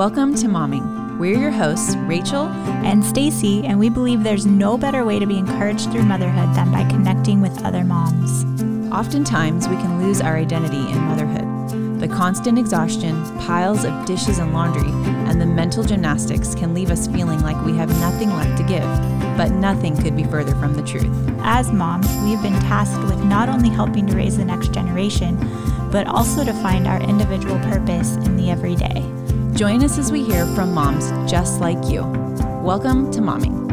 Welcome to Momming. We're your hosts, Rachel and Stacy, and we believe there's no better way to be encouraged through motherhood than by connecting with other moms. Oftentimes, we can lose our identity in motherhood. The constant exhaustion, piles of dishes and laundry, and the mental gymnastics can leave us feeling like we have nothing left to give. But nothing could be further from the truth. As moms, we've been tasked with not only helping to raise the next generation, but also to find our individual purpose in the everyday. Join us as we hear from moms just like you. Welcome to Momming.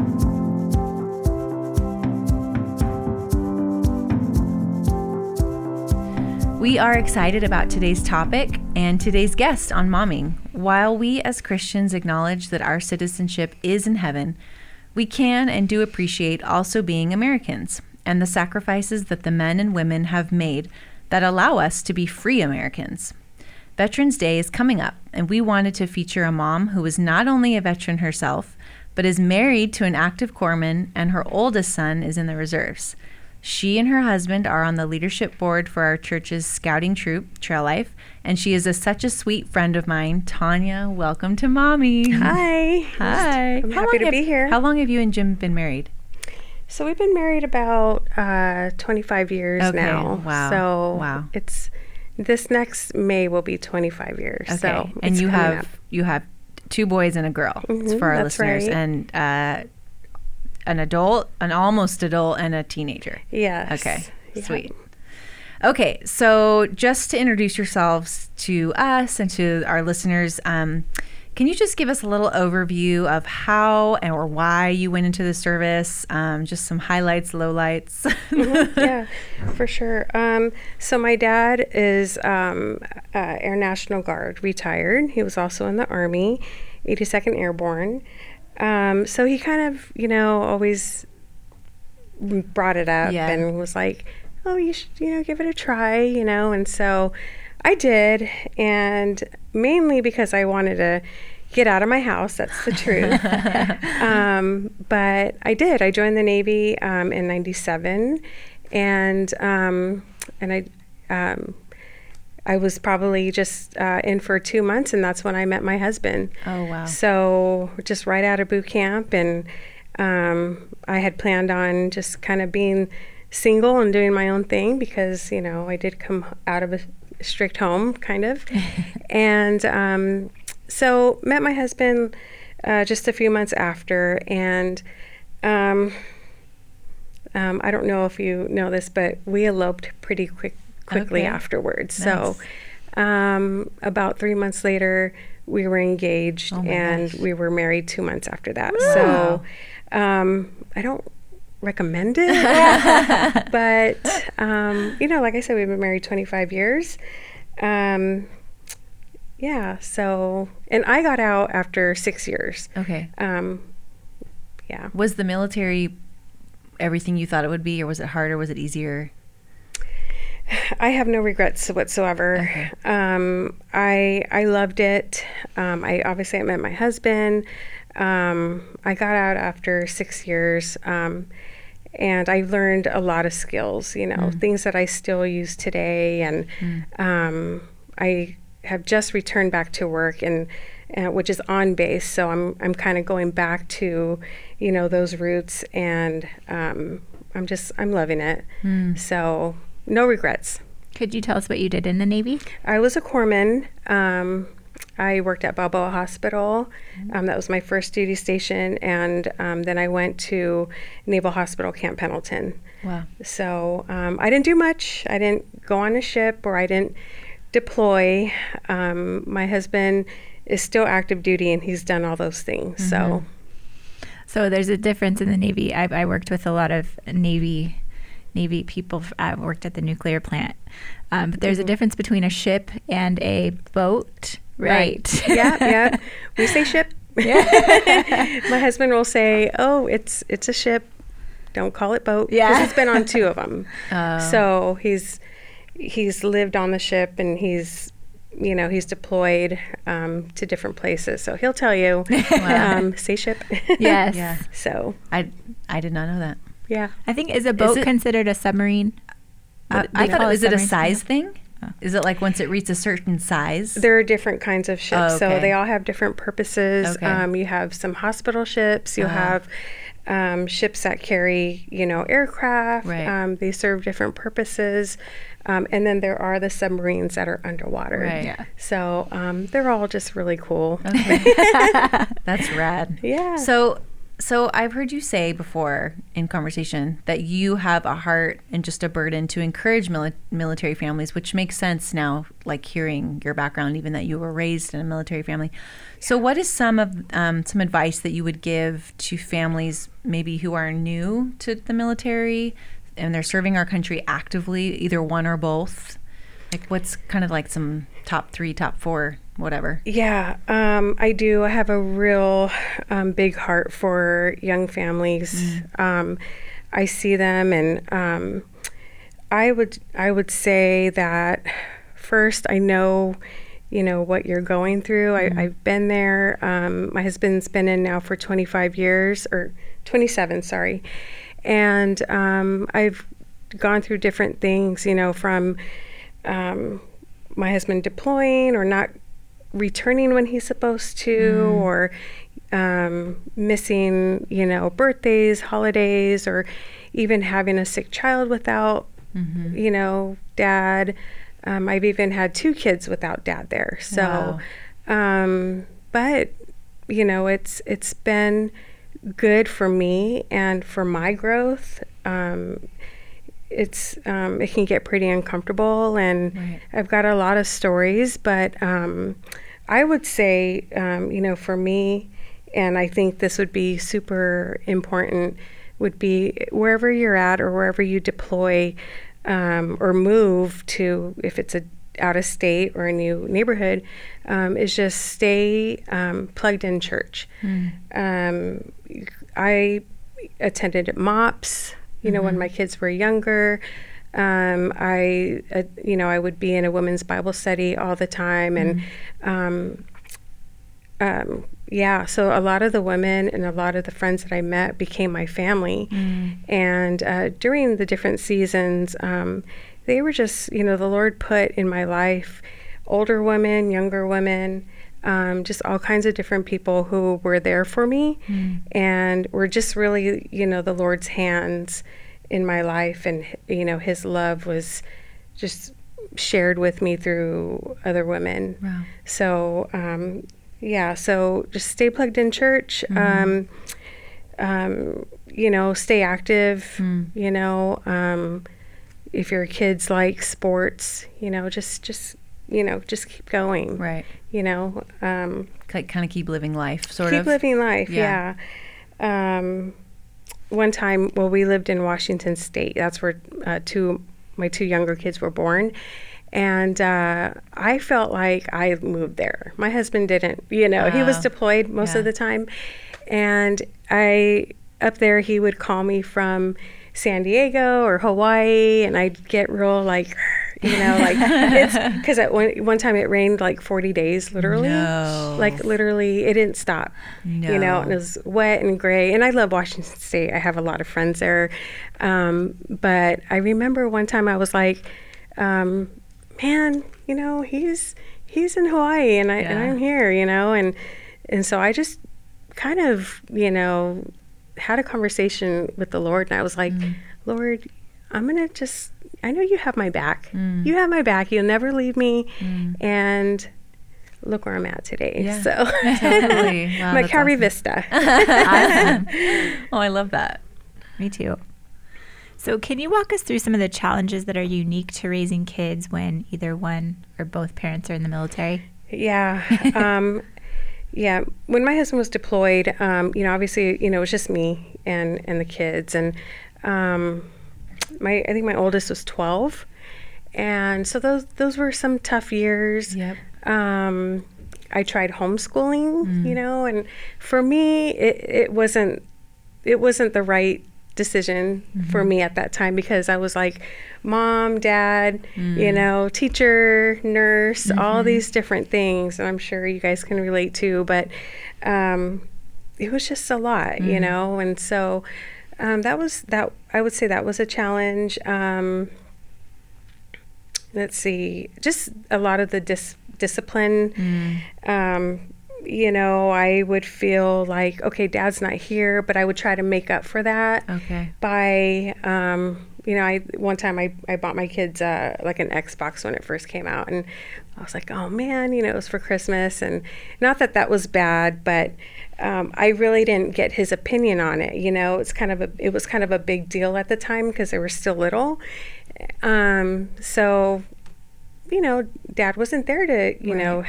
We are excited about today's topic and today's guest on Momming. While we as Christians acknowledge that our citizenship is in heaven, we can and do appreciate also being Americans and the sacrifices that the men and women have made that allow us to be free Americans. Veterans Day is coming up, and we wanted to feature a mom who is not only a veteran herself, but is married to an active corpsman, and her oldest son is in the reserves. She and her husband are on the leadership board for our church's scouting troop, Trail Life, and she is a, such a sweet friend of mine. Tanya, welcome to Momming. Hi. Hi. I'm happy to have, be here. How long have you and Jim been married? So we've been married about uh, 25 years okay. now. Wow. So wow. it's this next May will be 25 years. Okay. So and you have up. you have two boys and a girl mm-hmm, for our listeners, right. and uh, an adult, an almost adult, and a teenager. Yes. Okay. Yeah. Sweet. Okay, so just to introduce yourselves to us and to our listeners, um, can you just give us a little overview of how or why you went into the service? Um, just some highlights, lowlights. mm-hmm, yeah, for sure. Um, so my dad is um, uh, Air National Guard, retired. He was also in the Army, 82nd Airborne. Um, so he kind of, you know, always brought it up Yeah. and was like, "Oh, you should, you know, give it a try," you know. And so I did, and mainly because I wanted to get out of my house. That's the truth. um, but I did. I joined the Navy um, in '97, and um, and I. Um, I was probably just uh, in for two months, and that's when I met my husband. oh wow! So just right out of boot camp, and um, I had planned on just kind of being single and doing my own thing because you know I did come out of a strict home, kind of, and um, so met my husband uh, just a few months after, and um, um, I don't know if you know this, but we eloped pretty quick quickly Okay. afterwards. Nice. So um, about three months later, we were engaged Oh and gosh. we were married two months after that. Wow. So um, I don't recommend it, but um, you know, like I said, we've been married 25 years. Um, yeah. So, and I got out after six years. Okay. Um, yeah. Was the military everything you thought it would be, or was it harder? Was it easier? I have no regrets whatsoever. Okay. Um, I I loved it. Um, I obviously I met my husband. Um, I got out after six years, um, and I learned a lot of skills. You know, things that I still use today, and um, I have just returned back to work and. Uh, which is on base, so I'm I'm kind of going back to, you know, those roots, and um, I'm just I'm loving it. So no regrets. Could you tell us what you did in the Navy? I was a corpsman. Um, I worked at Balboa Hospital. Um, that was my first duty station, and um, then I went to Naval Hospital Camp Pendleton. Wow. So um, I didn't do much. I didn't go on a ship or I didn't deploy. Um, my husband is still active duty, and he's done all those things. So So there's a difference in the Navy. I, I worked with a lot of Navy Navy people. I worked at the nuclear plant, um, but there's a difference between a ship and a boat, right? yeah, yeah. We say ship. Yeah. My husband will say, "Oh, it's it's a ship. Don't call it boat." Yeah. Because he's been on two of them. Oh. So he's he's lived on the ship and he's you know he's deployed um, to different places. So he'll tell you, um, say ship. yes. Yeah. so I I did not know that. Yeah. I think is a boat it- considered a submarine? Uh, I thought it was it a submarine? size thing? Is it like once it reaches a certain size? There are different kinds of ships, Oh, so they all have different purposes. Okay. Um, you have some hospital ships. You'll Ah. have um, ships that carry, you know, aircraft. Right. Um, they serve different purposes, um, and then there are the submarines that are underwater. Right. Yeah. So um, they're all just really cool. Okay. That's rad. Yeah. So, so I've heard you say before in conversation that you have a heart and just a burden to encourage mili- military families, which makes sense now, like hearing your background, even that you were raised in a military family. So, what is some of um, some advice that you would give to families maybe who are new to the military and they're serving our country actively, either one or both? Like, what's kind of like some top three, top four, whatever? Yeah, um, I do. I have a real um, big heart for young families. Um, I see them, and um, I would I would say that first I know, you know, what you're going through. I, I've been there. Um, my husband's been in now for 25 years or 27, sorry, and um, I've gone through different things. You know, from um, my husband deploying or not returning when he's supposed to or um, missing you know birthdays holidays or even having a sick child without you know dad. Um, i've even had two kids without dad there. So um, but you know it's it's been good for me and for my growth. Um, it's um, it can get pretty uncomfortable and Right. i've got a lot of stories but um, i would say um, you know for me and i think this would be super important would be wherever you're at or wherever you deploy um, or move to if it's a out of state or a new neighborhood um, is just stay um, plugged in church um, i attended MOPS you know when my kids were younger um, I, uh, you know, I would be in a women's Bible study all the time, and um, um, yeah, so a lot of the women and a lot of the friends that I met became my family. And uh, during the different seasons, um, they were just, you know, the Lord put in my life older women, younger women, um, just all kinds of different people who were there for me and were just really, you know, the Lord's hands in my life. And, you know, His love was just shared with me through other women. Wow. So, um, yeah, so just stay plugged in church. Um, um, you know, stay active. You know, um, if your kids like sports, you know, just just you know, just keep going. Right. You know, um, Like, kind of keep living life, sort keep of. Keep living life. Yeah. Yeah. Um, one time, well, we lived in Washington State. That's where uh, two my two younger kids were born. And uh, I felt like I moved there. My husband didn't. You know, he was Oh, deployed most yeah. of the time, and I up there he would call me from San Diego or Hawaii, and I'd get real like, you know, like it's because at one one time it rained like forty days, literally, No. like literally it didn't stop. No. You know, and it was wet and gray. And I love Washington State. I have a lot of friends there, um, but I remember one time I was like, um, man, you know, he's he's in Hawaii and I and Yeah. I'm here, you know, and and so I just kind of, you know, had a conversation with the Lord and I was like, Mm. Lord, I'm going to just I know you have my back. Mm. You have my back. You'll never leave me. And look where I'm at today. Yeah. So Totally. Wow, I'm at that's Calvary awesome. Vista. awesome. Oh, I love that. Me too. So, can you walk us through some of the challenges that are unique to raising kids when either one or both parents are in the military? Yeah. Um, yeah. When my husband was deployed, um, you know, obviously, you know, it was just me and, and the kids. And um, my, I think my oldest was 12. And so those, those were some tough years. Yep. Um, I tried homeschooling, mm. you know, and for me, it, it wasn't, it wasn't the right decision for mm-hmm. me at that time because I was like, mom, dad, you mm. know, teacher, nurse, all mm-hmm. these different things. And I'm sure you guys can relate to, but um, it was just a lot, you mm. know, and so um, that was that. I would say that was a challenge. Um, let's see, just a lot of the dis- discipline. Mm. Um, you know, I would feel like, okay, dad's not here, but I would try to make up for that Okay. by, um, you know, I one time I, I bought my kids uh, like an Xbox when it first came out, and I was like, oh man, you know, it was for Christmas, and not that that was bad, but um, I really didn't get his opinion on it. You know, it's kind of a it was kind of a big deal at the time because they were still little, um, so you know, Dad wasn't there to you know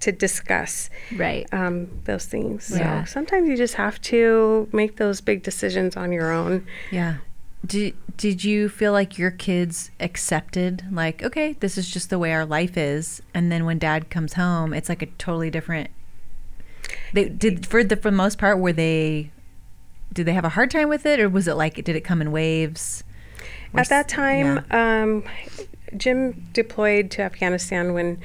to discuss Right. um, those things. So Yeah. sometimes you just have to make those big decisions on your own. Yeah. Did did you feel like your kids accepted like okay, this is just the way our life is and then when dad comes home, it's like a totally different They did for the for the most part were they did they have a hard time with it or was it like did it come in waves? At that time, yeah. um, Jim deployed to Afghanistan when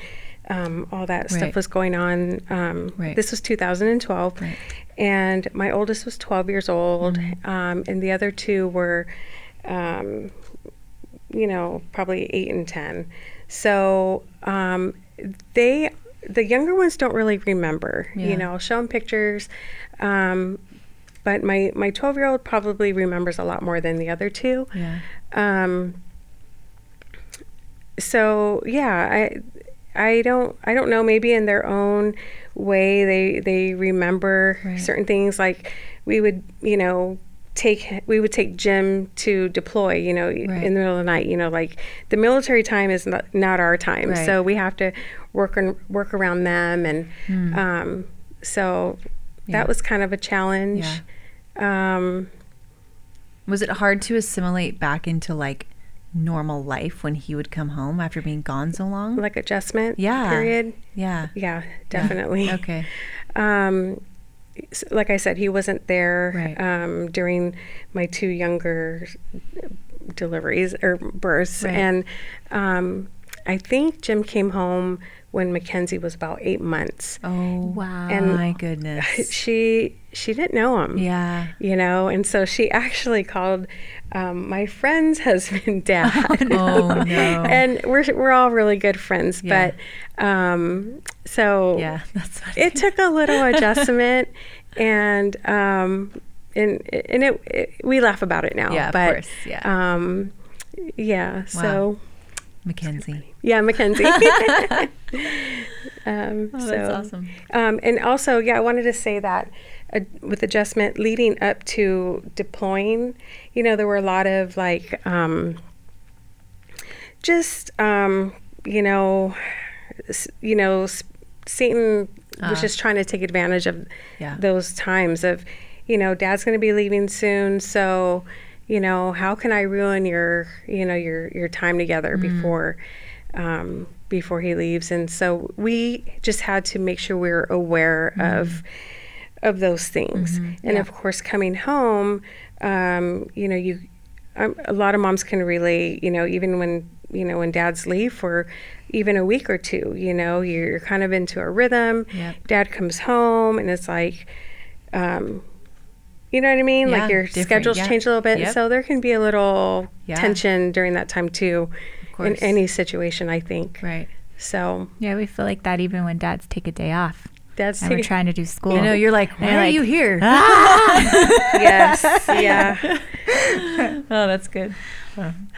um, all that Right. stuff was going on. Um, Right. This was 2012. Right. And my oldest was 12 years old, Mm-hmm. um, and the other two were, um, you know, probably eight and 10. So um, they, the younger ones don't really remember. Yeah. You know, I'll show them pictures. Um, but my, my 12 year old probably remembers a lot more than the other two. Yeah. Um, so yeah, I I don't I don't know. Maybe in their own way, they they remember Right. certain things. Like we would, you know, take we would take Jim to deploy. You know, Right. in the middle of the night. You know, like the military time is not, not our time, Right. so we have to work on work around them, and um, so. Yeah. that was kind of a challenge. Um, Was it hard to assimilate back into like normal life when he would come home after being gone so long? like adjustment Yeah. period. yeah. Yeah, definitely. Okay. Um, like I said, he wasn't there Right. um, during my two younger deliveries or births, Right. and um, I think Jim came home when Mackenzie was about eight months. Oh. Wow. And- my goodness. She she didn't know him. Yeah. You know, and so she actually called um, my friend's husband dad. Oh no. and we're we're all really good friends, Yeah. but um, so yeah, that's funny. it took a little adjustment, and um, and and it, it we laugh about it now. Yeah, of course, yeah. Um, yeah. So Mackenzie. yeah, Mackenzie. um, Oh, so, that's awesome. Um, and also, yeah, I wanted to say that uh, with adjustment leading up to deploying, you know, there were a lot of like, um, just, um, you know, s- you know, s- Satan was Ah. just trying to take advantage of Yeah. those times of, you know, Dad's going to be leaving soon, so, you know, how can I ruin your, you know, your your time together before, um, before he leaves? And so we just had to make sure we were aware of of those things. And Yeah. of course, coming home, um, you know, you um, a lot of moms can relate. You know, even when you know when dads leave for even a week or two, you know, you're, you're kind of into a rhythm. Yep. Dad comes home, and it's like. Um, you know what I mean? Yeah, like your schedules yeah. change a little bit, Yep. so there can be a little Yeah. tension during that time too, Of in any situation. I think Right. so. yeah, we feel like that even when dads take a day off That's and we're trying to do school. You know, you're like, why They're like, you here? yes, yeah. oh, that's good.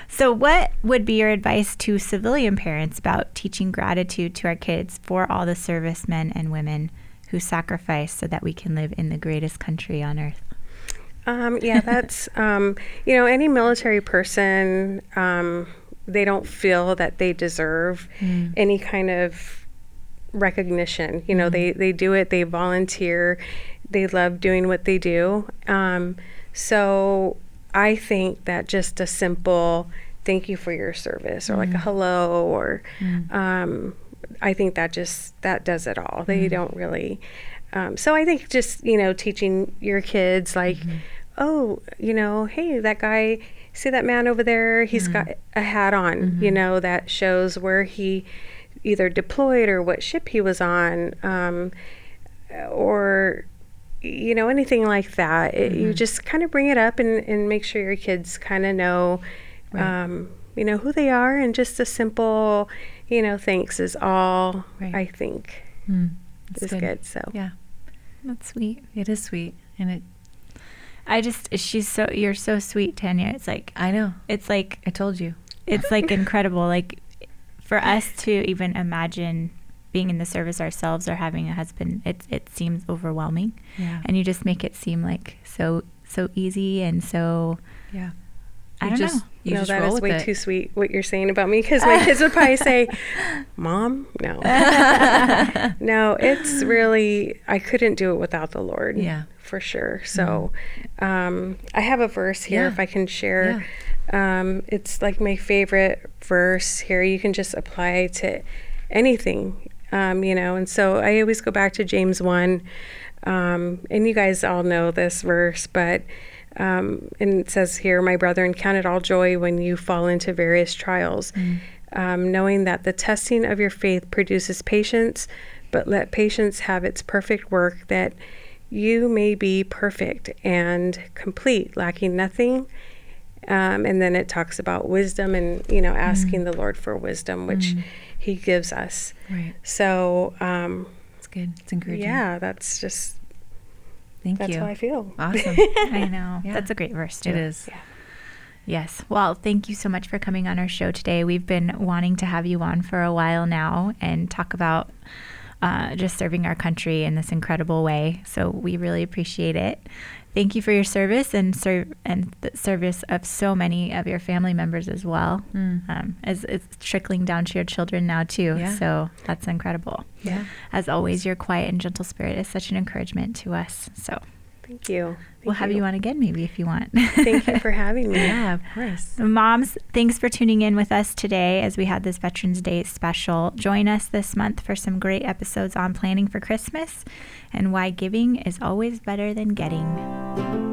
So, what would be your advice to civilian parents about teaching gratitude to our kids for all the servicemen and women who sacrifice so that we can live in the greatest country on earth? Um, yeah, that's um, you know any military person. Um, they don't feel that they deserve any kind of recognition. You know, they they do it. They volunteer. They love doing what they do. Um, so I think that just a simple thank you for your service or like a hello or um, I think that just that does it all. They don't really. Um, so I think just you know teaching your kids like, oh, you know, hey, that guy, see that man over there? He's got a hat on. You know that shows where he either deployed or what ship he was on, um, or you know anything like that. It, you just kind of bring it up and, and make sure your kids kind of know. Um, you know, who they are, and just a simple, you know, thanks is all Right. I think Mm, that's is good. So Yeah, That's sweet. it is sweet, and it. I just she's so you're so sweet, Tanya. It's like I know. it's like I told you. it's like incredible. Like for us to even imagine being in the service ourselves or having a husband, it it seems overwhelming. Yeah. And you just make it seem like so so easy and so yeah. I don't just, know. You no, just that roll is with way it. too sweet what you're saying about me because my kids would probably say, "Mom, no, no." It's really I couldn't do it without the Lord. Yeah. for sure. So, um, I have a verse here Yeah. if I can share. Um, it's like my favorite verse here. You can just apply to anything, um, you know. And so I always go back to James one, um, and you guys all know this verse, but. Um, and it says here, my brethren, count it all joy when you fall into various trials, um, knowing that the testing of your faith produces patience, but let patience have its perfect work, that you may be perfect and complete, lacking nothing. Um, and then it talks about wisdom and, you know, asking the Lord for wisdom, which He gives us. Right. So, um, It's good. It's encouraging. yeah, that's just, Thank that's you. how I feel. Awesome. I know. Yeah. That's a great verse too. it is. Yes. Well, thank you so much for coming on our show today. We've been wanting to have you on for a while now and talk about uh, just serving our country in this incredible way. So we really appreciate it. Thank you for your service and serve and the service of so many of your family members as well. Mm. Um, as it's trickling down to your children now too. Yeah. So that's incredible. Yeah. As always, your quiet and gentle spirit is such an encouragement to us. So Thank you. we'll Thank have you on again maybe if you want. Thank you for having me. Yeah, of course. Moms, thanks for tuning in with us today as we had this Veterans Day special. Join us this month for some great episodes on planning for Christmas and why giving is always better than getting.